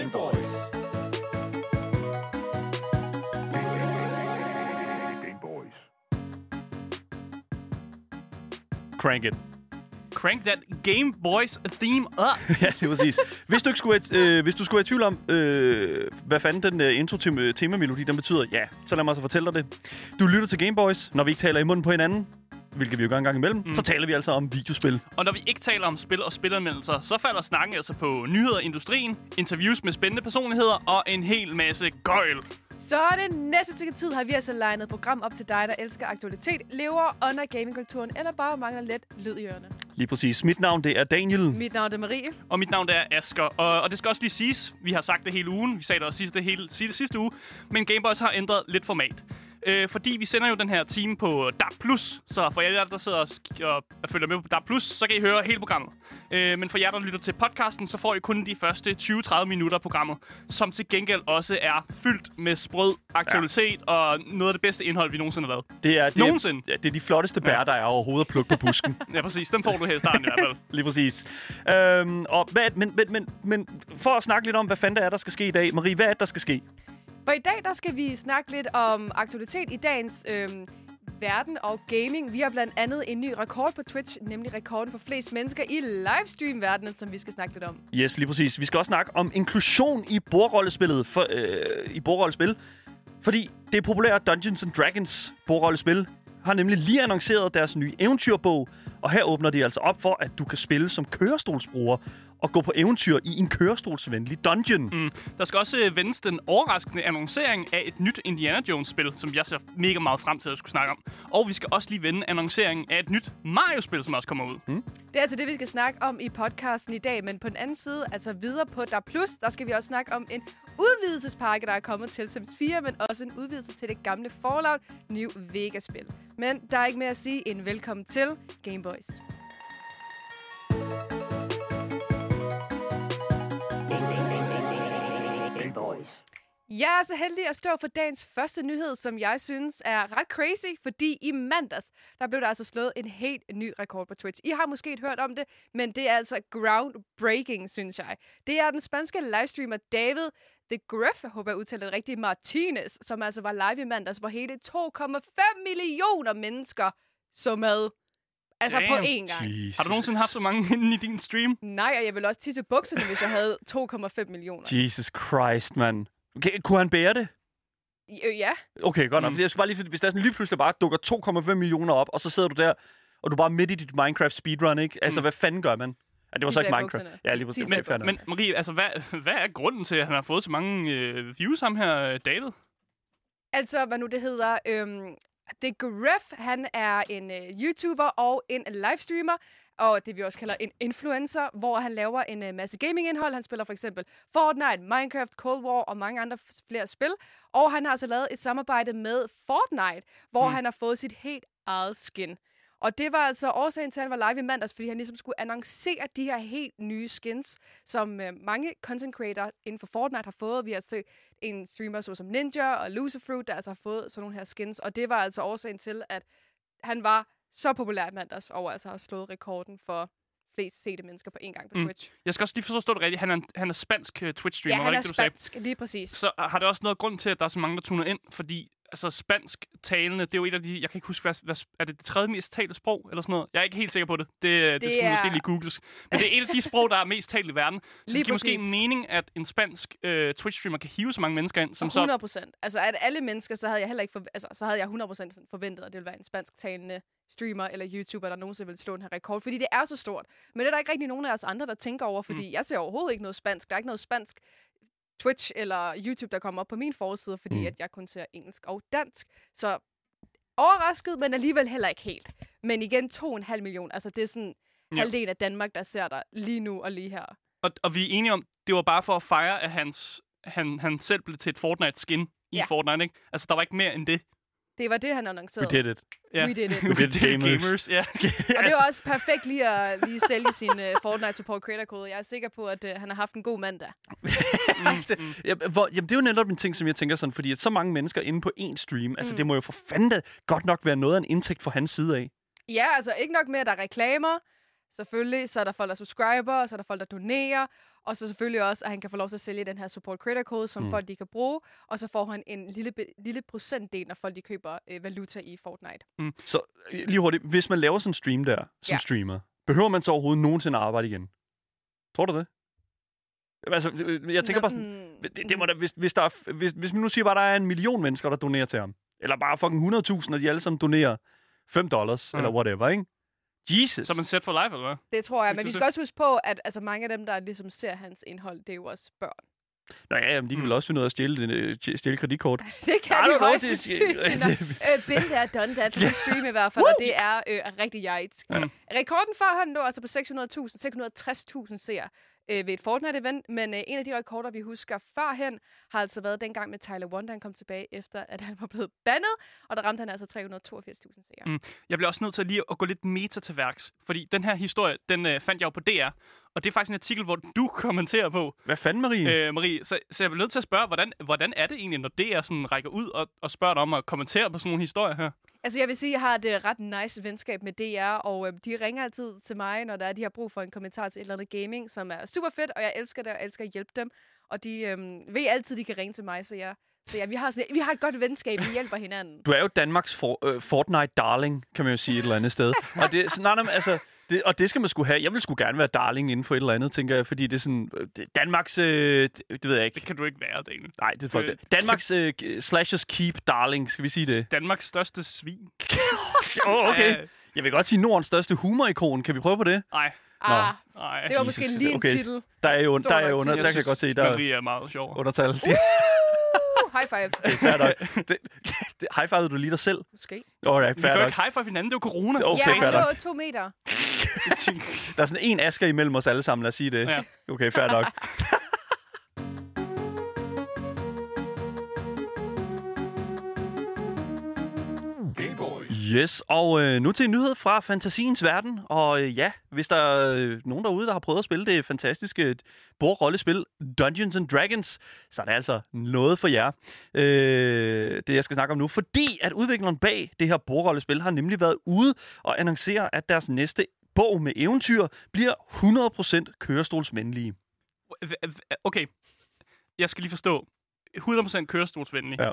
Gameboys. Crank it. Crank that Game Boys theme up. ja, det er præcis. Hvis du, ikke skulle, øh, hvis du skulle være i tvivl om, øh, hvad fanden den øh, intro øh, temamelodi, den betyder, ja, så lad mig så fortælle dig det. Du lytter til Gameboys, når vi ikke taler i munden på hinanden, hvilket vi jo gør en gang imellem, mm. så taler vi altså om videospil. Og når vi ikke taler om spil og spilanmeldelser, så falder snakken altså på nyheder i industrien, interviews med spændende personligheder og en hel masse gøjl. Så er det næste stykke tid, har vi altså legnet et program op til dig, der elsker aktualitet, lever under gamingkulturen, eller bare mangler lidt lyd i ørerne. Lige præcis. Mit navn, det er Daniel. Mit navn er Marie. Og mit navn det er Asker, og, og det skal også lige siges, vi har sagt det hele ugen, vi sagde det også sidste, hele, sidste, sidste uge, men Gameboys har ændret lidt format. Øh, fordi vi sender jo den her time på DAB+, så for jer, der sidder og, sk- og følger med på DAB+, så kan I høre hele programmet. Øh, men for jer, der lytter til podcasten, så får I kun de første 20-30 minutter af programmet, som til gengæld også er fyldt med sprød aktualitet ja. og noget af det bedste indhold, vi nogensinde har lavet. Det er, det Nogensinde. Er, ja, det er de flotteste bær, Ja. der er overhovedet at plukke på busken. Ja, præcis. Dem får du her i starten i hvert fald. Lige præcis. Øhm, og hvad, men, men, men, men for at snakke lidt om, hvad fanden det er, der skal ske i dag. Marie, hvad er det, der skal ske? Og i dag, der skal vi snakke lidt om aktualitet i dagens øhm, verden og gaming. Vi har blandt andet en ny rekord på Twitch, nemlig rekorden for flest mennesker i livestream-verdenen, som vi skal snakke lidt om. Yes, lige præcis. Vi skal også snakke om inklusion i bordrollespillet. For, øh, I bordrollespil. Fordi det populære Dungeons and Dragons bordrollespil har nemlig lige annonceret deres nye eventyrbog. Og her åbner de altså op for, at du kan spille som kørestolsbruger og gå på eventyr i en kørestolsvenlig dungeon. Mm. Der skal også øh, vendes den overraskende annoncering af et nyt Indiana Jones-spil, som jeg ser mega meget frem til at skulle snakke om. Og vi skal også lige vende annonceringen af et nyt Mario-spil, som også kommer ud. Mm. Det er altså det, vi skal snakke om i podcasten i dag, men på den anden side, altså videre på Der Plus, der skal vi også snakke om en udvidelsespakke, der er kommet til Sims 4, men også en udvidelse til det gamle Fallout New Vegas-spil. Men der er ikke mere at sige end velkommen til Gameboys. Boys. Jeg er så heldig at stå for dagens første nyhed, som jeg synes er ret crazy, fordi i mandags, der blev der altså slået en helt ny rekord på Twitch. I har måske ikke hørt om det, men det er altså groundbreaking, synes jeg. Det er den spanske livestreamer David The Griff, jeg håber jeg udtaler det rigtigt, Martinez, som altså var live i mandags, hvor hele 2,5 millioner mennesker så med. Altså på Damn. én gang. Jesus. Har du nogensinde haft så mange inde i din stream? Nej, og jeg vil også tisse bukserne, hvis jeg havde 2,5 millioner. Jesus Christ, mand. Okay, kunne han bære det? Øh, Ja, Okay, godt nok. Mm. Jeg skal bare lige, hvis der sådan lige pludselig bare dukker 2,5 millioner op, og så sidder du der, og du er bare midt i dit Minecraft speedrun, ikke? Altså, Mm. hvad fanden gør man? Ja, det var så ikke Minecraft. bukserne. Ja, lige præcis. Fair nok. Men Marie, altså, hvad, hvad er grunden til, at han har fået så mange øh, views, ham her, øh, David? Altså, hvad nu det hedder, øhm, The Griff, han er en øh, YouTuber og en livestreamer, og det vi også kalder en influencer, hvor han laver en øh, masse gaming-indhold. Han spiller for eksempel Fortnite, Minecraft, Cold War og mange andre flere spil. Og han har altså lavet et samarbejde med Fortnite, hvor Mm. han har fået sit helt eget skin. Og det var altså årsagen til, at han var live i mandags, fordi han ligesom skulle annoncere de her helt nye skins, som øh, mange content creators inden for Fortnite har fået. Vi har set en streamer såsom Ninja og Lucifer, der altså har fået sådan nogle her skins. Og det var altså årsagen til, at han var så populær i mandags, og altså har slået rekorden for flest sete mennesker på én gang på Mm. Twitch. Jeg skal også lige forstå det rigtigt. Han er, en- han er spansk uh, Twitch-streamer, Ja, han er ikke spansk, lige præcis. Så har det også noget grund til, at der er så mange, der tuner ind, fordi altså spansk talende, det er jo et af de, jeg kan ikke huske, hvad, hvad, er det det tredje mest talte sprog, eller sådan noget? Jeg er ikke helt sikker på det. Det, det, det skulle er- måske lige googles. Men det er et af de sprog, der er mest talt i verden. Så Lige det giver måske mening, at en spansk øh, Twitch-streamer kan hive så mange mennesker ind, som så... 100 procent. Altså, at alle mennesker, så havde jeg heller ikke for, altså, så havde jeg 100 procent forventet, at det ville være en spansk talende streamer eller YouTuber, der nogensinde ville slå den her rekord. Fordi det er så stort. Men det er der ikke rigtig nogen af os andre, der tænker over, fordi mm. jeg ser overhovedet ikke noget spansk. Der er ikke noget spansk Twitch eller YouTube, der kommer op på min forside, fordi Mm. at jeg kun ser engelsk og dansk. Så overrasket, men alligevel heller ikke helt. Men igen, 2,5 millioner. Altså, det er sådan ja. halvdelen af Danmark, der ser dig lige nu og lige her. Og, og vi er enige om, det var bare for at fejre, at hans, han, han selv blev til et Fortnite-skin i Ja. Fortnite, ikke? Altså, der var ikke mere end det. Det var det, han We annoncerede. did it. Ja. We did it. We did gamers. gamers. Ja. Og det var også perfekt lige at lige sælge sin uh, Fortnite Support Creator kode. Jeg er sikker på, at uh, han har haft en god mandag. Mm, mm. Ja, hvor, jamen, det er jo netop en ting, som jeg tænker sådan, fordi at så mange mennesker inde på én stream, altså Mm. det må jo for fanden da godt nok være noget af en indtægt fra hans side af. Ja, altså ikke nok med, at der er reklamer. Selvfølgelig, så er der folk, der subscriber, og så er der folk, der donerer, og så selvfølgelig også, at han kan få lov til at sælge den her support creator code, som Mm. mm. folk de kan bruge, og så får han en lille, lille procentdel, når folk de køber øh, valuta i Fortnite. Så øh, lige hurtigt, hvis man laver sådan en stream der, som Ja. streamer, behøver man så overhovedet nogensinde at arbejde igen? Tror du det? Altså, øh, jeg tænker Nå, bare sådan, mm, det, det må da, hvis, hvis, der er, hvis, hvis man nu siger bare, der er en million mennesker, der donerer til ham, eller bare fucking 100.000, og de alle sammen donerer 5 dollars, Mm. eller whatever, ikke? Jesus! Som en set for life, eller hvad? Det tror jeg, men vi skal også huske på, at altså, mange af dem, der ligesom ser hans indhold, det er jo også børn. Nå ja, jamen, de kan Mm. vel også finde ud af at stjæle, den, øh, stjæle kreditkort. Det kan I de højst sandsynligt. det- Øh, Bill der done that på stream i hvert fald, og det er øh, rigtig jejt. Ja. Rekorden før han lå altså på 600.000, 660.000 seere øh, ved et Fortnite-event, men øh, en af de rekorder, vi husker førhen, har altså været dengang med Tyler Wonder, han kom tilbage efter, at han var blevet bandet, og der ramte han altså 382.000 seere. Mm. Jeg bliver også nødt til lige at gå lidt meta til værks, fordi den her historie, den øh, fandt jeg jo på DR, og det er faktisk en artikel, hvor du kommenterer på, Hvad fanden, Marie? øh, Marie. Så, så jeg bliver nødt til at spørge, hvordan, hvordan er det egentlig, når DR sådan rækker ud og, og spørger dig om at kommentere på sådan nogle historier her? Altså jeg vil sige, at jeg har et øh, ret nice venskab med DR, og øh, de ringer altid til mig, når der er, de har brug for en kommentar til et eller andet gaming, som er super fedt, og jeg elsker det, og jeg elsker at hjælpe dem. Og de øh, ved altid, de kan ringe til mig, så jeg, så ja, vi, har sådan, vi har et godt venskab, vi hjælper hinanden. Du er jo Danmarks for, øh, Fortnite-darling, kan man jo sige et eller andet sted. og, det, så, nej, nej, altså, det, og det skal man skulle have. Jeg vil sgu gerne være darling inden for et eller andet, tænker jeg, fordi det er sådan... øh, Det, Danmarks... Øh, det, det ved jeg ikke. Det kan du ikke være, Daniel. Nej, det er fuck Øh, det. Danmarks øh, slashers keep darling, skal vi sige det? Danmarks største svin. oh, okay. Jeg vil godt sige Nordens største humorikon. Kan vi prøve på det? Nej, Ah, nej. det var Jesus. måske lige en Okay. titel. Der er jo, Stor der er jo under, der kan jeg godt se, der er Marie er meget sjov. undertal. Uh, high five. Fair nok. Det, det, high five du lige dig selv? Måske. Alright, Vi fair gør nok. ikke high five hinanden, det er jo corona. Jo, Ja, nok. lå to meter. Der er sådan en asker imellem os alle sammen, lad os sige det. Ja. Okay, fair nok. Yes, og øh, nu til en nyhed fra fantasiens verden. Og øh, ja, hvis der er øh, nogen derude, der har prøvet at spille det fantastiske bordrollespil Dungeons and Dragons, så er det altså noget for jer, øh, det jeg skal snakke om nu. Fordi at udvikleren bag det her bordrollespil har nemlig været ude og annoncere, at deres næste bog med eventyr bliver 100% kørestolsvenlige. Okay, jeg skal lige forstå. 100% kørestolsvenlig. Ja.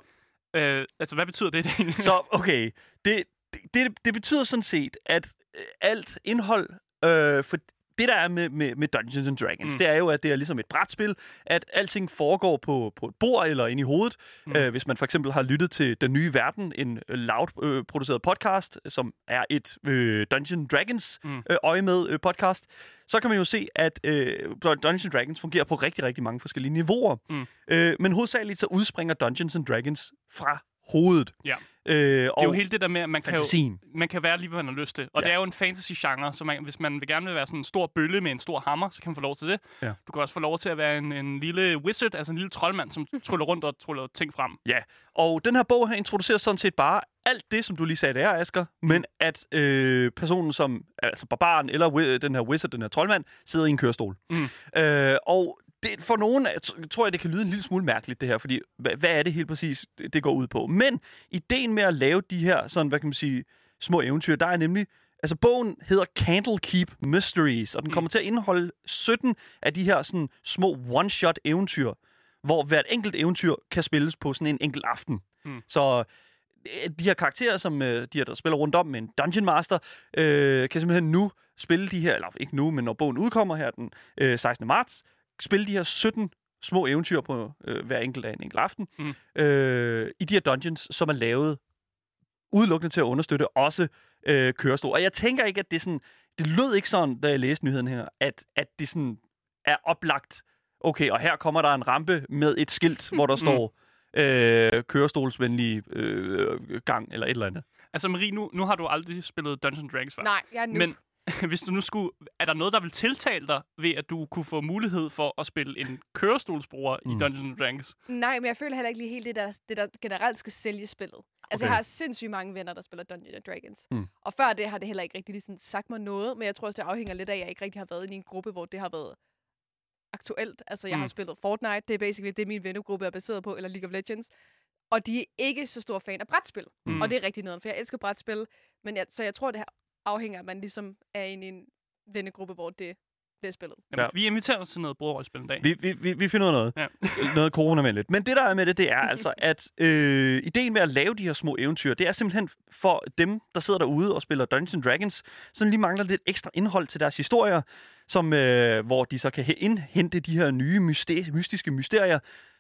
Øh, altså, hvad betyder det egentlig? Så okay, det, det, det, det betyder sådan set, at øh, alt indhold, øh, for det der er med, med, med Dungeons and Dragons, Mm. det er jo, at det er ligesom et brætspil, at alting foregår på, på et bord eller inde i hovedet. Mm. Øh, hvis man for eksempel har lyttet til Den Nye Verden, en øh, loud øh, produceret podcast, som er et øh, Dungeons Dragons Mm. øh, øje med øh, podcast, så kan man jo se, at øh, Dungeons Dragons fungerer på rigtig, rigtig mange forskellige niveauer. Mm. Øh, men hovedsageligt så udspringer Dungeons and Dragons fra hovedet. Ja. Øh, Det er jo hele det der med, at man kan, jo, man kan være lige, hvad man har lyst til. Og Ja. det er jo en fantasy-genre, så man, hvis man vil gerne vil være sådan en stor bølle med en stor hammer, så kan man få lov til det. Ja. Du kan også få lov til at være en, en lille wizard, altså en lille troldmand, som tryller rundt og tryller ting frem. Og den her bog her introducerer sådan set bare alt det, som du lige sagde, det er, Asger, men at øh, personen som, altså barbaren eller den her wizard, den her troldmand, sidder i en kørestol. Mm. Øh, og det, for nogen t- tror jeg, det kan lyde en lille smule mærkeligt, det her, fordi hvad, hvad er det helt præcis, det, går ud på? Men ideen med at lave de her, sådan, hvad kan man sige, små eventyr, der er nemlig, altså bogen hedder Candlekeep Mysteries, og den Mm. kommer til at indeholde 17 af de her sådan små one-shot eventyr, hvor hvert enkelt eventyr kan spilles på sådan en enkelt aften. Mm. Så øh, de her karakterer, som øh, de her, der spiller rundt om med en Dungeon Master, øh, kan simpelthen nu spille de her, eller ikke nu, men når bogen udkommer her den øh, 16. marts, spille de her 17 små eventyr på øh, hver enkelt af en enkelt aften, Mm. øh, i de her dungeons, som er lavet udelukkende til at understøtte også øh, kørestol. Og jeg tænker ikke, at det sådan, det lød ikke sådan, da jeg læste nyheden her, at, at det sådan er oplagt, okay, og her kommer der en rampe med et skilt, hvor der Mm. står øh, kørestolsvenlig øh, gang, eller et eller andet. Altså Marie, nu, nu har du aldrig spillet Dungeons Dragons før. Nej, jeg er nu. Men hvis du nu skulle... Er der noget, der vil tiltale dig ved, at du kunne få mulighed for at spille en kørestolsbruger mm. i. Dungeons Dragons? Nej, men jeg føler heller ikke lige helt det, der, det der generelt skal sælge spillet. Altså, Okay. jeg har sindssygt mange venner, der spiller Dungeons and Dragons. Mm. Og før det har det heller ikke rigtig lige sådan sagt mig noget, men jeg tror også, det afhænger lidt af, at jeg ikke rigtig har været i en gruppe, hvor det har været aktuelt. Altså, jeg Mm. har spillet Fortnite, det er basically det, min vennegruppe er baseret på, eller League of Legends. Og de er ikke så store fan af brætspil. Mm. Og det er rigtig noget, for jeg elsker brætspil. Men jeg, så jeg tror, det her afhænger af, at man ligesom er inde i en vennegruppe, hvor det bliver spillet. Jamen, Ja. Vi inviterer os til noget bordrollespil en dag. Vi, vi, vi, vi finder noget. Ja. noget coronavenligt. Men det, der er med det, det er altså, at øh, ideen med at lave de her små eventyr, det er simpelthen for dem, der sidder derude og spiller Dungeons Dragons, som lige mangler lidt ekstra indhold til deres historier, som, øh, hvor de så kan he- indhente de her nye myste- mystiske mysterier,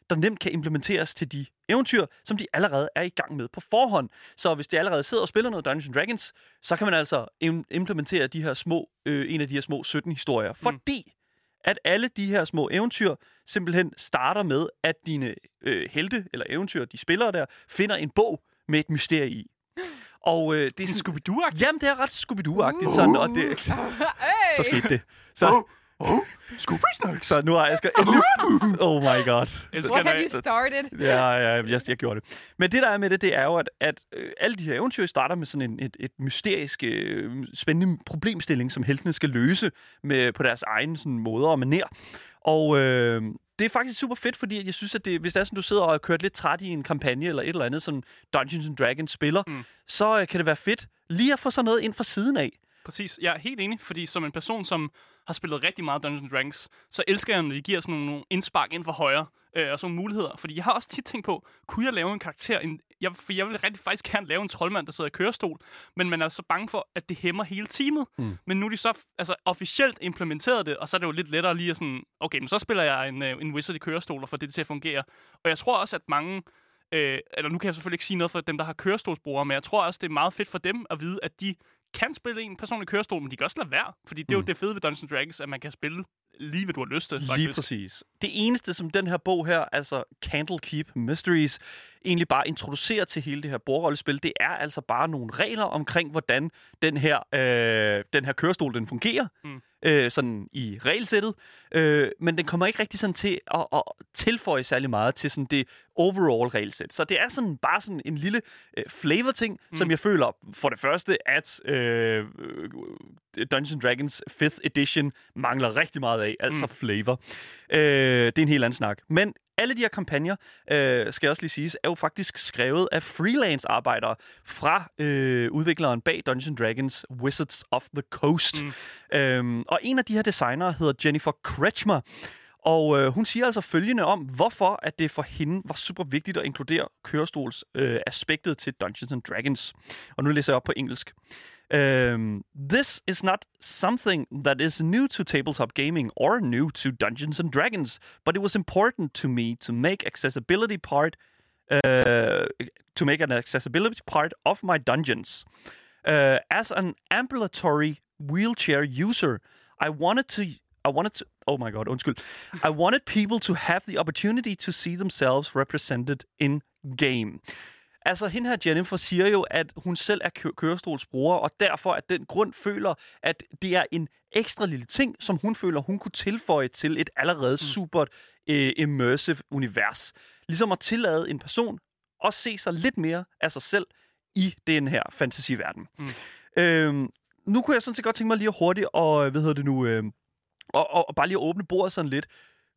der nemt kan implementeres til de eventyr, som de allerede er i gang med på forhånd. Så hvis de allerede sidder og spiller noget Dungeons Dragons, så kan man altså im- implementere de her små, øh, en af de her små 17 historier. Fordi at alle de her små eventyr simpelthen starter med, at dine øh, helte eller eventyr, de spiller der, finder en bog med et mysterie i. Og øh, det er sådan, Scooby-Doo-agtigt. Jamen, det er ret Scooby-Doo-agtigt, sådan, og det, så hey! skete det. Så, Scooby-Snacks. så nu har jeg skal endelig... Oh my god. What have you started? Ja, ja, jeg, jeg gjorde det. Men det, der er med det, det er jo, at, at øh, alle de her eventyr starter med sådan en, et, et mysterisk, øh, spændende problemstilling, som heltene skal løse med, på deres egen sådan, måder og maner. Og øh, det er faktisk super fedt, fordi jeg synes, at det, hvis det er sådan, du sidder og har kørt lidt træt i en kampagne eller et eller andet, som Dungeons and Dragons spiller, Mm. mm. så øh, kan det være fedt lige at få sådan noget ind fra siden af. Præcis. Jeg er helt enig, fordi som en person, som har spillet rigtig meget Dungeons Dragons, så elsker jeg, når de giver sådan nogle, nogle indspark ind for højre øh, og sådan nogle muligheder. Fordi jeg har også tit tænkt på, kunne jeg lave en karakter? En, jeg, for jeg vil rigtig faktisk gerne lave en troldmand, der sidder i kørestol, men man er så bange for, at det hæmmer hele teamet. Mm. Men nu er de så altså, officielt implementeret det, og så er det jo lidt lettere lige at sådan, okay, men så spiller jeg en, øh, en wizard i kørestol og får det til at fungere. Og jeg tror også, at mange øh, eller nu kan jeg selvfølgelig ikke sige noget for dem, der har kørestolsbrugere, men jeg tror også, det er meget fedt for dem at vide, at de kan spille en person i kørestol, men de kan også lade være. Fordi det er jo Mm. det fede ved Dungeons Dragons, at man kan spille lige, hvad du har lyst til. Lige faktisk. præcis. Det eneste, som den her bog her, altså Candlekeep Mysteries, egentlig bare introducerer til hele det her bordrollespil, det er altså bare nogle regler omkring, hvordan den her, øh, den her kørestol den fungerer. Mm. Øh, sådan i regelsættet. Øh, men den kommer ikke rigtig sådan til at, at tilføje særlig meget til sådan det overall regelsæt. Så det er sådan bare sådan en lille øh, flavor-ting, mm. som jeg føler for det første, at øh, Dungeons Dragons 5th edition mangler rigtig meget af, altså mm. flavor. Øh, det er en helt anden snak. Men alle de her kampagner, øh, skal også lige siges, er jo faktisk skrevet af freelance-arbejdere fra øh, udvikleren bag Dungeons Dragons Wizards of the Coast. Mm. Øhm, og en af de her designere hedder Jennifer Kretschmer, og øh, hun siger altså følgende om, hvorfor at det for hende var super vigtigt at inkludere kørestols øh, aspektet til Dungeons and Dragons. Og nu læser jeg op på engelsk. Um, this is not something that is new to tabletop gaming or new to Dungeons and Dragons, but it was important to me to make accessibility part uh, to make an accessibility part of my dungeons. Uh, as an ambulatory wheelchair user, I wanted to I wanted to oh my god, undskyld. I wanted people to have the opportunity to see themselves represented in game. Altså, hende her Jennifer siger jo, at hun selv er kø- kørestolsbruger, og derfor at den grund føler, at det er en ekstra lille ting, som hun føler, hun kunne tilføje til et allerede mm. super øh, immersive univers. Ligesom at tillade en person at se sig lidt mere af sig selv i den her fantasiverden. Mm. Øhm, nu kunne jeg sådan set godt tænke mig lige hurtigt og, hvad hedder det nu, øh, og, og, og bare lige åbne bordet sådan lidt.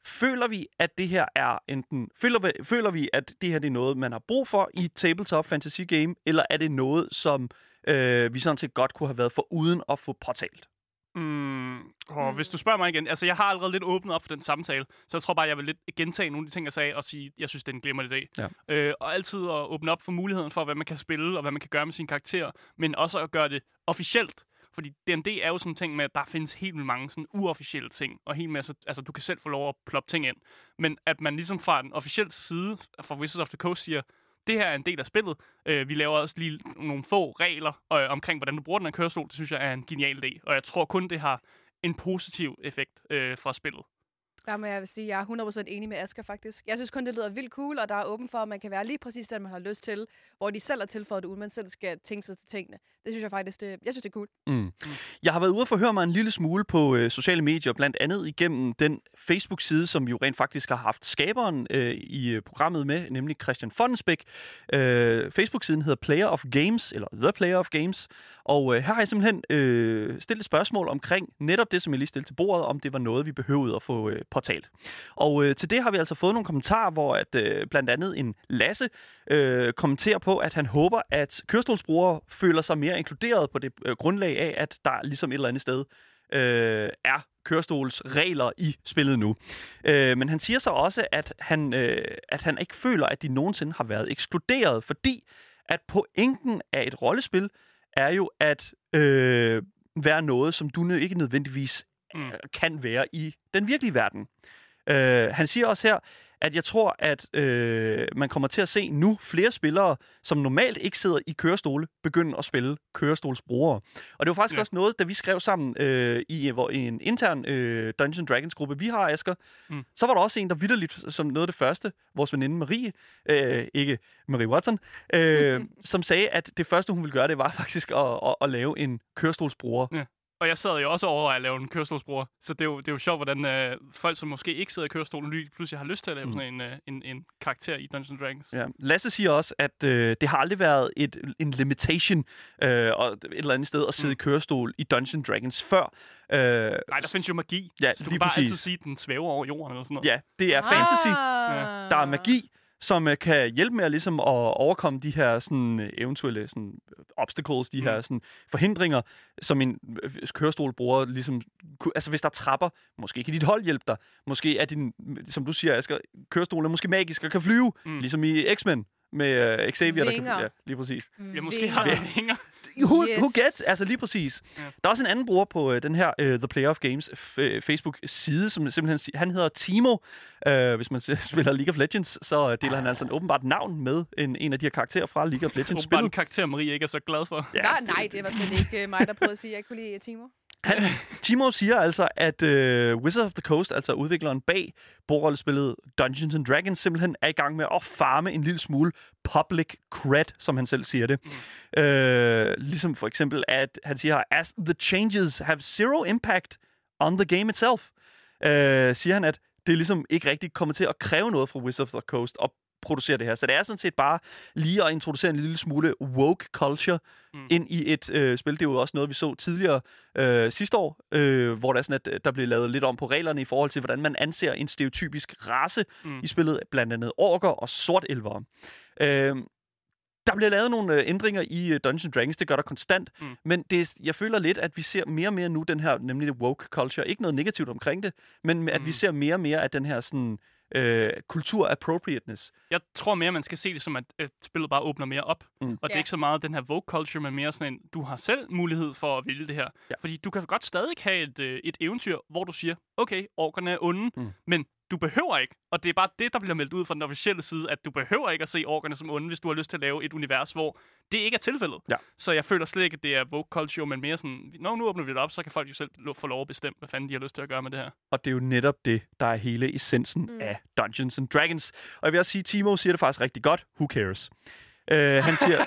Føler vi, at det her er enten... Føler vi, føler vi, at det her det er noget, man har brug for i et tabletop fantasy game, eller er det noget, som øh, vi sådan set godt kunne have været for uden at få påtalt? Mm, oh, hvis du spørger mig igen, altså jeg har allerede lidt åbnet op for den samtale, så jeg tror bare, jeg vil lidt gentage nogle af de ting, jeg sagde, og sige, jeg synes, det er en glimrende idé. Ja. Øh, og altid at åbne op for muligheden for, hvad man kan spille, og hvad man kan gøre med sin karakter, men også at gøre det officielt. Fordi D&D er jo sådan en ting med, at der findes helt vildt mange sådan uofficielle ting, og helt masse, altså du kan selv få lov at ploppe ting ind. Men at man ligesom fra den officielle side, fra Wizards of the Coast siger, det her er en del af spillet. Øh, vi laver også lige nogle få regler øh, omkring, hvordan du bruger den her kørestol. Det synes jeg er en genial idé. Og jeg tror kun, det har en positiv effekt øh, fra spillet. Jamen, jeg vil sige, jeg er 100% enig med Asger faktisk. Jeg synes kun, det lyder vildt cool, og der er åben for, at man kan være lige præcis den, man har lyst til, hvor de selv har tilføjet det, uden man selv skal tænke sig til tingene. Det synes jeg faktisk, det, jeg synes, det er cool. Mm. Jeg har været ude og forhøre mig en lille smule på øh, sociale medier, blandt andet igennem den Facebook-side, som vi jo rent faktisk har haft skaberen øh, i øh, programmet med, nemlig Christian Fondensbæk. Øh, Facebook-siden hedder Player of Games, eller The Player of Games, og øh, her har jeg simpelthen øh, stillet et spørgsmål omkring netop det, som jeg lige stillede til bordet, om det var noget, vi behøvede at få øh, portal. Og øh, til det har vi altså fået nogle kommentarer, hvor at øh, blandt andet en Lasse øh, kommenterer på, at han håber, at kørestolsbrugere føler sig mere inkluderet på det øh, grundlag af, at der ligesom et eller andet sted øh, er kørestolsregler i spillet nu. Øh, men han siger så også, at han, øh, at han ikke føler, at de nogensinde har været ekskluderet, fordi at pointen af et rollespil er jo at øh, være noget, som du ikke nødvendigvis Mm. mm. kan være i den virkelige verden. Øh, han siger også her, at jeg tror, at øh, man kommer til at se nu flere spillere, som normalt ikke sidder i kørestole, begynde at spille kørestolsbrugere. Og det var faktisk Ja. ja. også noget, da vi skrev sammen øh, i, hvor, i en intern øh, Dungeons Dragons gruppe, vi har, Asger, Mm. så var der også en, der vidderligt, som noget af det første, vores veninde Marie, øh, ikke Marie Watson, øh, som sagde, at det første, hun ville gøre, det var faktisk at, at, at lave en kørestolsbruger. Og jeg sad jo også over at lave en kørestolsbruger, så det er jo, det er jo sjovt, hvordan øh, folk, som måske ikke sidder i kørestolen, lige pludselig har lyst til at lave mm. Sådan en, øh, en, en karakter i Dungeons Dragons. Ja. Lasse siger også, at øh, det har aldrig været et, en limitation øh, og et eller andet sted at sidde Mm. i kørestol i Dungeons Dragons før. Øh, Nej, der findes jo magi, Ja, så du lige kan bare præcis. altid sige, at den svæver over jorden eller sådan noget. Ja, det er fantasy. Ah. Der er magi, som øh, kan hjælpe med at, ligesom, at overkomme de her sådan, øh, eventuelle sådan, øh, obstacles, de Mm. her sådan, forhindringer, som en øh, kørestol bruger. Ligesom, altså hvis der er trapper, måske kan dit hold hjælpe dig. Måske er din, som du siger, Asger, kørestolen er måske magisk og kan flyve, mm. ligesom i X-Men med uh, Xavier, der Vinger. kan... Ja, lige præcis. Ja, måske Vinger. har den vinger. Who, Yes. who gets? Altså lige præcis. Ja. Der er også en anden bruger på øh, den her øh, The Player of Games f- Facebook-side, som simpelthen si- han hedder Timo. Øh, hvis man spiller League of Legends, så deler han altså en åbenbart navn med en, en af de her karakterer fra League of Det bare en Legends-spillet. karakter, Marie ikke er så glad for. Ja, Nej, nej, det var slet ikke mig, der prøvede at sige, at jeg kunne lide Timo. Han, Timo siger altså, at øh, Wizards of the Coast, altså udvikleren bag bordrollespillet Dungeons and Dragons, simpelthen er i gang med at farme en lille smule public cred, som han selv siger det. Mm. Øh, ligesom for eksempel, at han siger as the changes have zero impact on the game itself, øh, siger han, at det ligesom ikke rigtig kommer til at kræve noget fra Wizards of the Coast at producere det her. Så det er sådan set bare lige at introducere en lille smule woke culture Mm. ind i et øh, spil. Det er jo også noget, vi så tidligere øh, sidste år, øh, hvor der, er sådan, at øh, der blev lavet lidt om på reglerne i forhold til, hvordan man anser en stereotypisk race Mm. i spillet, blandt andet orker og sortelvere. Øh, der bliver lavet nogle øh, ændringer i øh, Dungeons Dragons, det gør der konstant, Mm. men det, jeg føler lidt, at vi ser mere og mere nu den her, nemlig det woke culture. Ikke noget negativt omkring det, men at Mm. vi ser mere og mere af den her sådan, øh, kultur appropriateness. Jeg tror mere, man skal se det som, at, at spillet bare åbner mere op. Mm. Og det er Ja. ikke så meget den her Vogue culture, men mere sådan en, du har selv mulighed for at vælge det her. Ja. Fordi du kan godt stadig have et, øh, et eventyr, hvor du siger, okay, orkerne er onde, Mm. men du behøver ikke. Og det er bare det, der bliver meldt ud fra den officielle side, at du behøver ikke at se orkerne som onde, hvis du har lyst til at lave et univers, hvor det ikke er tilfældet. Ja. Så jeg føler slet ikke, at det er Vogue culture, men mere sådan, når nu åbner vi det op, så kan folk jo selv få lov at bestemme, hvad fanden de har lyst til at gøre med det her. Og det er jo netop det, der er hele essensen mm. af Dungeons and Dragons. Og jeg vil også sige, Timo siger det faktisk rigtig godt. Who cares? Uh, han siger,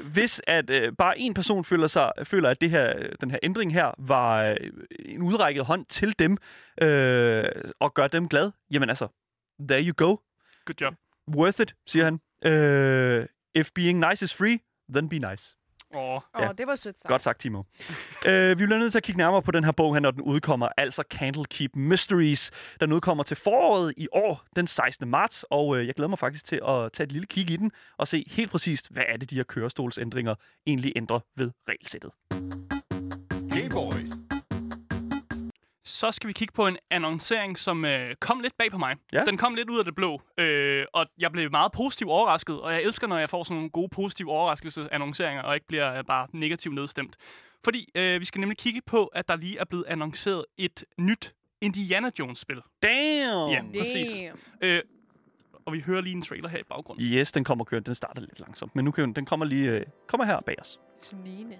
uh, hvis at uh, bare en person føler, sig, føler, at det her, den her ændring her var øh, en udrækket hånd til dem, uh, og gør dem glad, jamen altså, there you go. Good job. Worth it, siger han. Uh, if being nice is free, then be nice. Åh, Ja. det var sødt sagt. Godt sagt, Timo. øh, vi bliver nødt til at kigge nærmere på den her bog her, når den udkommer, altså Candlekeep Mysteries. Den udkommer til foråret i år, den 16. marts, og øh, jeg glæder mig faktisk til at tage et lille kig i den og se helt præcist, hvad er det, de her kørestolsændringer egentlig ændrer ved regelsættet. Gameboys. Så skal vi kigge på en annoncering, som øh, kom lidt bag på mig. Ja. Den kom lidt ud af det blå, øh, og jeg blev meget positivt overrasket, og jeg elsker, når jeg får sådan nogle gode positive overraskelsesannonceringer, og ikke bliver øh, bare negativt nedstemt. Fordi øh, vi skal nemlig kigge på, at der lige er blevet annonceret et nyt Indiana Jones-spil. Damn! Ja. præcis. Damn. Øh, og vi hører lige en trailer her i baggrunden. Yes, den kommer kørende. Den starter lidt langsomt, men nu kan den kommer lige øh, kommer her bag os. Snigende.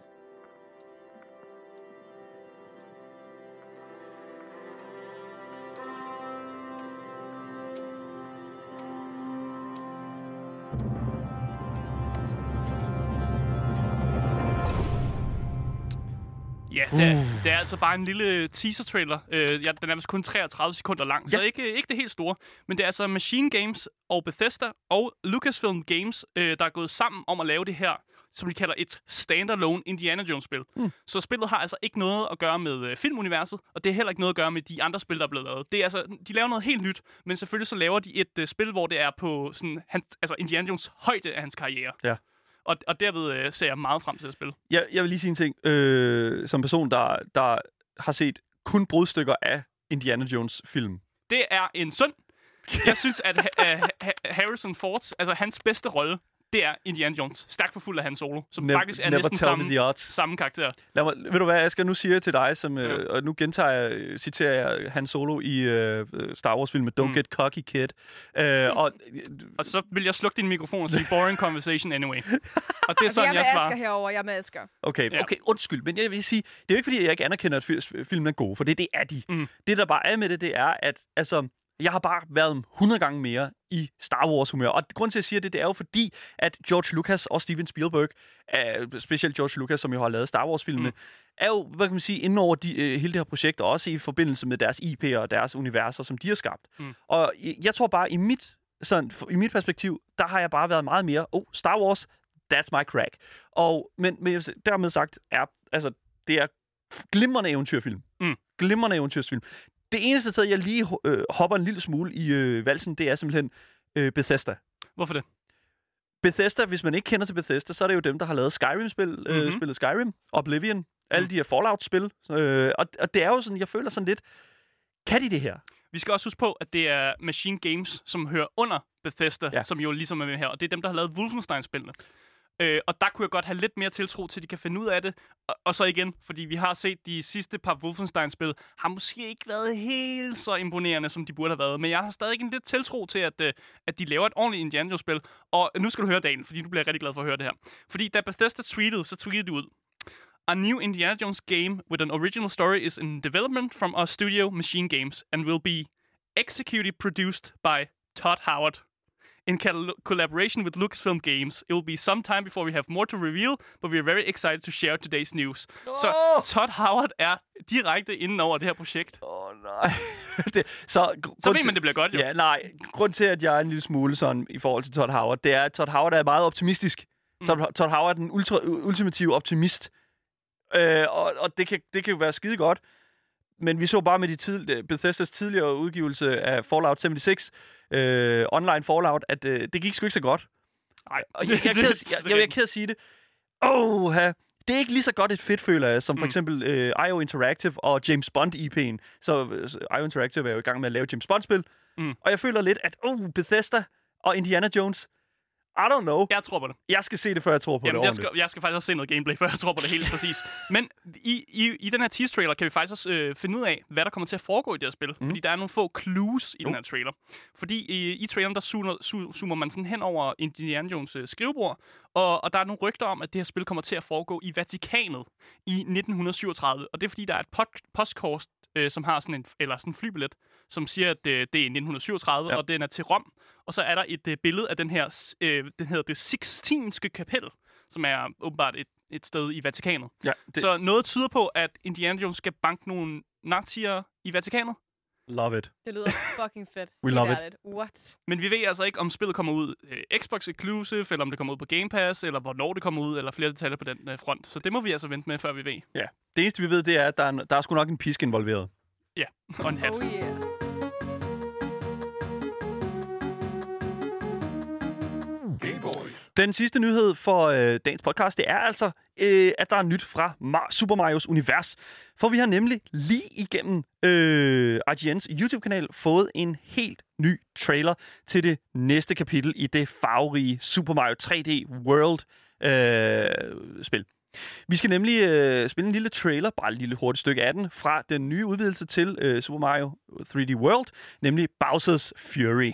Ja, det er, det er altså bare en lille teaser-trailer. Øh, ja, den er vist kun 33 sekunder lang, så Ja. ikke, ikke det helt store. Men det er altså Machine Games og Bethesda og Lucasfilm Games, øh, der er gået sammen om at lave det her, som de kalder et standalone Indiana Jones-spil. Mm. Så spillet har altså ikke noget at gøre med øh, filmuniverset, og det har heller ikke noget at gøre med de andre spil, der er blevet lavet. Det er altså, de laver noget helt nyt, men selvfølgelig så laver de et øh, spil, hvor det er på sådan, han, altså Indiana Jones højde af hans karriere. Ja. Og, og derved øh, ser jeg meget frem til at spille. Jeg, jeg vil lige sige en ting. Øh, som person, der, der har set kun brudstykker af Indiana Jones film. Det er en synd. Jeg synes, at uh, Harrison Ford, altså hans bedste rolle, det er Indiana Jones. Stærkt for fuld af Han Solo, som Nev- faktisk er never næsten tell me samme, the odds. samme karakter. Lad mig, ved du hvad, jeg skal nu sige til dig, som, Ja. øh, og nu gentager jeg, øh, citerer jeg Han Solo i øh, Star Wars-filmen Don't Mm. Get Cocky Kid. Øh, og, Og så vil jeg slukke din mikrofon og sige, boring conversation anyway. Og det er Altså, jeg sådan, er jeg med Asger svarer. herover. Jeg er med Asger. okay, Ja. okay, undskyld, men jeg vil sige, det er jo ikke fordi, jeg ikke anerkender, at fi- filmen er god, for det, det er de. Mm. Det, der bare er med det, det er, at altså, jeg har bare været 100 gange mere i Star Wars-humør. Og grund til, at jeg siger det, det er jo fordi, at George Lucas og Steven Spielberg, uh, specielt George Lucas, som jo har lavet Star Wars-filmene, Mm. er jo, hvad kan man sige, inden over de, uh, hele det her projekt, og også i forbindelse med deres IP'er og deres universer, som de har skabt. Mm. Og jeg, tror bare, i mit, sådan, i mit perspektiv, der har jeg bare været meget mere, oh, Star Wars, that's my crack. Og, men, men dermed sagt, er, altså, det er glimrende eventyrfilm. Mm. Glimrende eventyrsfilm. Det eneste sted, jeg lige øh, hopper en lille smule i øh, valsen, det er simpelthen øh, Bethesda. Hvorfor det? Bethesda, hvis man ikke kender til Bethesda, så er det jo dem, der har lavet Skyrim-spil, mm-hmm. øh, Mhm. spillet Skyrim, Oblivion, alle Mm. de her Fallout-spil. Øh, og, og det er jo sådan, jeg føler sådan lidt, kan de det her? Vi skal også huske på, at det er Machine Games, som hører under Bethesda, ja. som jo ligesom er med her. Og det er dem, der har lavet Wolfenstein-spillene. Øh, og der kunne jeg godt have lidt mere tiltro til, at de kan finde ud af det. Og, og så igen, fordi vi har set de sidste par Wolfenstein-spil, har måske ikke været helt så imponerende, som de burde have været. Men jeg har stadig en lidt tiltro til, at, øh, at de laver et ordentligt Indiana Jones-spil. Og nu skal du høre, dagen, fordi nu bliver jeg rigtig glad for at høre det her. Fordi da Bethesda tweetede, så tweetede de ud. A new Indiana Jones game with an original story is in development from our studio Machine Games and will be executive produced by Todd Howard. In col- collaboration with Lucasfilm Games, it will be some time before we have more to reveal, but we are very excited to share today's news. Så Åh! Todd Howard er direkte inden over det her projekt. Åh, oh, nej. det, så Så ved til- man, det bliver godt jo. Ja, nej. Grund til, at jeg er en lille smule sådan i forhold til Todd Howard, det er, at Todd Howard er meget optimistisk. Mm. Todd, Todd Howard er den ultra, ultimative optimist. Øh, og og det, kan, det kan jo være skide godt. Men vi så bare med de tid, Bethesdas tidligere udgivelse af Fallout 76, øh, online Fallout, at øh, det gik sgu ikke så godt. Nej, jeg, jeg, af- jeg, jeg, jeg er ked at sige det. Åh, det er ikke lige så godt et fedt, føler jeg, som for Mm. eksempel øh, IO Interactive og James Bond IP'en. Så øh, IO Interactive er jo i gang med at lave James Bond-spil. Mm. Og jeg føler lidt, at oh, Bethesda og Indiana Jones, I don't know. Jeg tror på det. Jeg skal se det, før jeg tror på Jamen, det jeg skal, jeg skal faktisk også se noget gameplay, før jeg tror på det helt præcis. Men i, i, i den her teaser-trailer kan vi faktisk også øh, finde ud af, hvad der kommer til at foregå i det her spil. Mm. Fordi der er nogle få clues i Jo. den her trailer. Fordi i, i traileren, der zoomer, zo- zoomer man sådan hen over Indiana Jones øh, skrivebord, og, og der er nogle rygter om, at det her spil kommer til at foregå i Vatikanet i 1937. Og det er fordi, der er et pod, postkort, øh, som har sådan en, eller sådan en flybillet, som siger, at øh, det er 1937, Ja. og den er til Rom. Og så er der et øh, billede af den her, øh, den hedder det Sixtinske kapel, som er åbenbart et, et sted i Vatikanet. Ja, det, Så noget tyder på, at Indiana Jones skal banke nogle nazier i Vatikanet. Love it. Det lyder fucking fedt. We love it. ærligt. What? Men vi ved altså ikke, om spillet kommer ud øh, Xbox Exclusive, eller om det kommer ud på Game Pass, eller hvornår det kommer ud, eller flere detaljer på den øh, front. Så det må vi altså vente med, før vi ved. Det eneste, vi ved, det er, at der er, der er sgu nok en pisk involveret. Og en hat. Oh yeah. Den sidste nyhed for øh, dagens podcast, det er altså, øh, at der er nyt fra Mar- Super Marios univers. For vi har nemlig lige igennem øh, IGN's YouTube-kanal fået en helt ny trailer til det næste kapitel i det farverige Super Mario 3D World-spil. Øh, vi skal nemlig øh, spille en lille trailer, bare et lille hurtigt stykke af den, fra den nye udvidelse til øh, Super Mario 3D World, nemlig Bowser's Fury.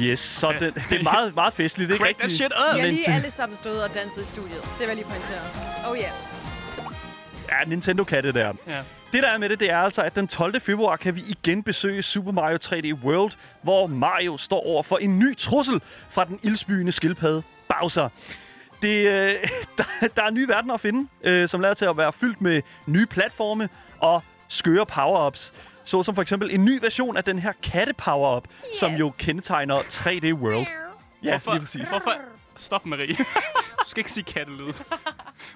Yes, så det, det er meget, meget festligt. Er ikke that rigtig- shit Vi up! har men lige alle sammen stået og danset i studiet. Det vil jeg lige pointere. Oh yeah. Ja, Nintendo kan det der. Ja. Det der er med det, det er altså, at den 12. februar kan vi igen besøge Super Mario 3D World, hvor Mario står over for en ny trussel fra den ildsbyende skildpadde Bowser. Det, øh, der, der er nye verdener at finde, øh, som lader til at være fyldt med nye platforme og skøre power-ups. Så som for eksempel en ny version af den her katte-power-up, yes. som jo kendetegner 3D World. Ja, Hvorfor, lige præcis. hvorfor... Stop, Marie. du skal ikke sige kattelyd.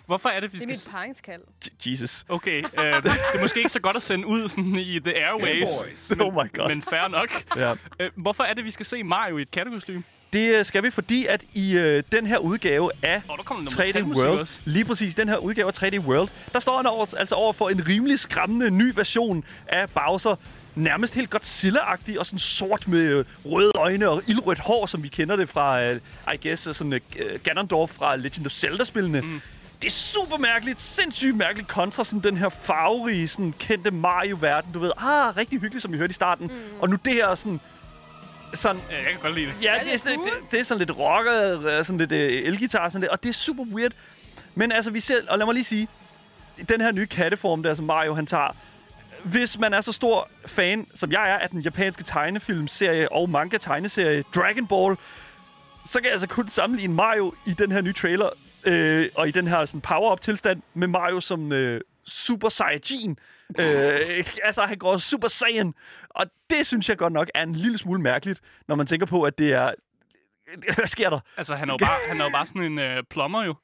Hvorfor er det, vi Det er skal... mit paringskald. J- Jesus. Okay, øh, det er måske ikke så godt at sende ud sådan i The Airways. Gameboys. Oh my god. Men fair nok. Ja. Øh, hvorfor er det, vi skal se Mario i et kattekostyme? Det øh, skal vi, fordi at i øh, den her udgave af oh, der kommer 3D noget musik World, også. lige præcis den her udgave af 3D World, der står han over, altså over for en rimelig skræmmende ny version af Bowser. Nærmest helt Godzilla-agtig og sådan sort med øh, røde øjne og ildrødt hår, som vi kender det fra, øh, I guess, sådan øh, Ganondorf fra Legend of Zelda-spillene. Mm. Det er super mærkeligt, sindssygt mærkeligt kontra sådan den her farverige, sådan kendte Mario-verden. Du ved, ah, rigtig hyggeligt, som vi hørte i starten. Mm. Og nu det her sådan, sådan Ja, jeg kan godt lide det. Ja, Er det, det er sådan, cool? det, det er sådan lidt rocker, øh, sådan lidt øh, elgitar, sådan lidt, og det er super weird. Men altså, vi ser, og lad mig lige sige, den her nye katteform der, som Mario han tager, hvis man er så stor fan, som jeg er, af den japanske tegnefilmserie og manga-tegneserie Dragon Ball, så kan jeg altså kun sammenligne Mario i den her nye trailer, øh, og i den her sådan power-up-tilstand, med Mario som øh, Super Saiyajin. øh, altså, han går Super Saiyan. Og det synes jeg godt nok er en lille smule mærkeligt, når man tænker på, at det er... Hvad sker der? Altså, han er jo bare, han er jo bare sådan en øh, plommer jo.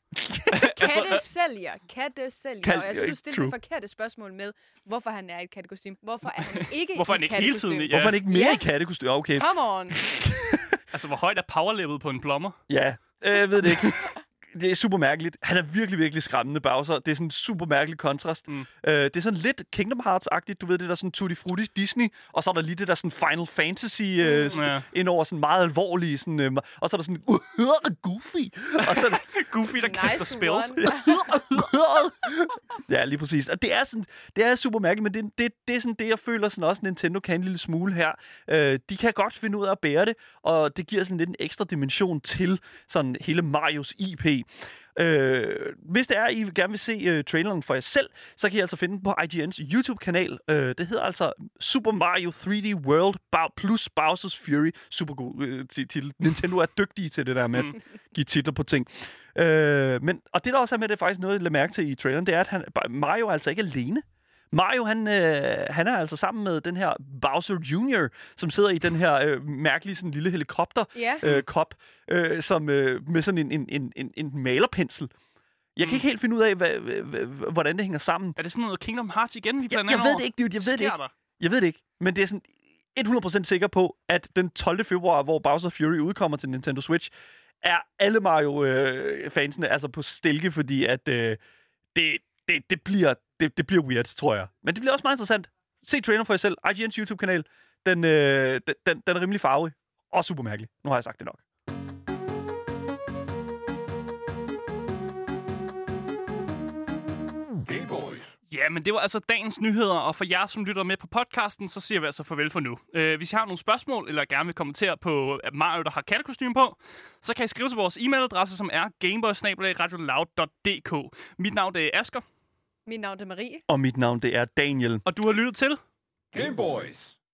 Katte sælger. Katte sælger. Kal- og jeg synes, du stillede true. det forkerte spørgsmål med, hvorfor han er i et kattekostyme. Hvorfor er han ikke Hvorfor er i han ikke hele tiden i- Hvorfor er han ikke mere Ja. i kattekostyme? Okay, Come on. Altså, hvor højt er powerlevelet på en plommer? ja. Øh, Jeg ved det ikke. Det er super mærkeligt. Han er virkelig, virkelig skræmmende, Bowser. Det er sådan en super mærkelig kontrast. Mm. Mm. Øh, det er sådan lidt Kingdom Hearts-agtigt. Du ved, det der sådan Tutti Frutti Disney. Og så er der lige det der sådan Final Fantasy øh, Ja. st- ind over sådan meget alvorlige. Sådan, øh, og så er der sådan uh, goofy. Og så er der, Goofy, der kaster Nice spells. one. ja, lige præcis. Og det er, sådan, det er super mærkeligt, men det, det, det er sådan det, jeg føler sådan også, Nintendo kan en lille smule her. Øh, de kan godt finde ud af at bære det, og det giver sådan lidt en ekstra dimension til sådan hele Marios IP. Øh, hvis det er, at I gerne vil se uh, traileren for jer selv, så kan I altså finde den på IGN's YouTube-kanal. Øh, det hedder altså Super Mario 3D World plus Bowser's Fury. Super god uh, titel. Nintendo er dygtige til det der med at give titler på ting. Øh, men, og det der også er med, det er faktisk noget, jeg lader mærke til i traileren, det er, at han, Mario er altså ikke alene. Mario, han, øh, han er altså sammen med den her Bowser Jr., som sidder i den her øh, mærkelige sådan, lille helikopter Ja. øh, kop, øh, som, øh, med sådan en, en, en, en, en malerpensel. Jeg kan Mm. ikke helt finde ud af, hvad, hvordan det hænger sammen. Er det sådan noget Kingdom Hearts igen, vi Jeg, jeg ved det ikke, dude. Jeg ved det ikke. der? Jeg ved det ikke. Men det er sådan 100% sikker på, at den 12. februar, hvor Bowser Fury udkommer til Nintendo Switch, er alle Mario-fansene altså på stilke, fordi at øh, det, det, det, bliver, det, det bliver weird, tror jeg. Men det bliver også meget interessant. Se traileren for jer selv. IGN's YouTube-kanal. Den, øh, den, den, den er rimelig farverig. Og super mærkelig. Nu har jeg sagt det nok. Gameboys. Ja, men det var altså dagens nyheder, og for jer, som lytter med på podcasten, så siger vi altså farvel for nu. Uh, hvis I har nogle spørgsmål, eller gerne vil kommentere på at Mario, der har kattekostyme på, så kan I skrive til vores e-mailadresse, som er gameboys.radioloud.dk. Mit navn er Asker, Mit navn er Marie. Og mit navn, det er Daniel. og du har lyttet til Gameboys.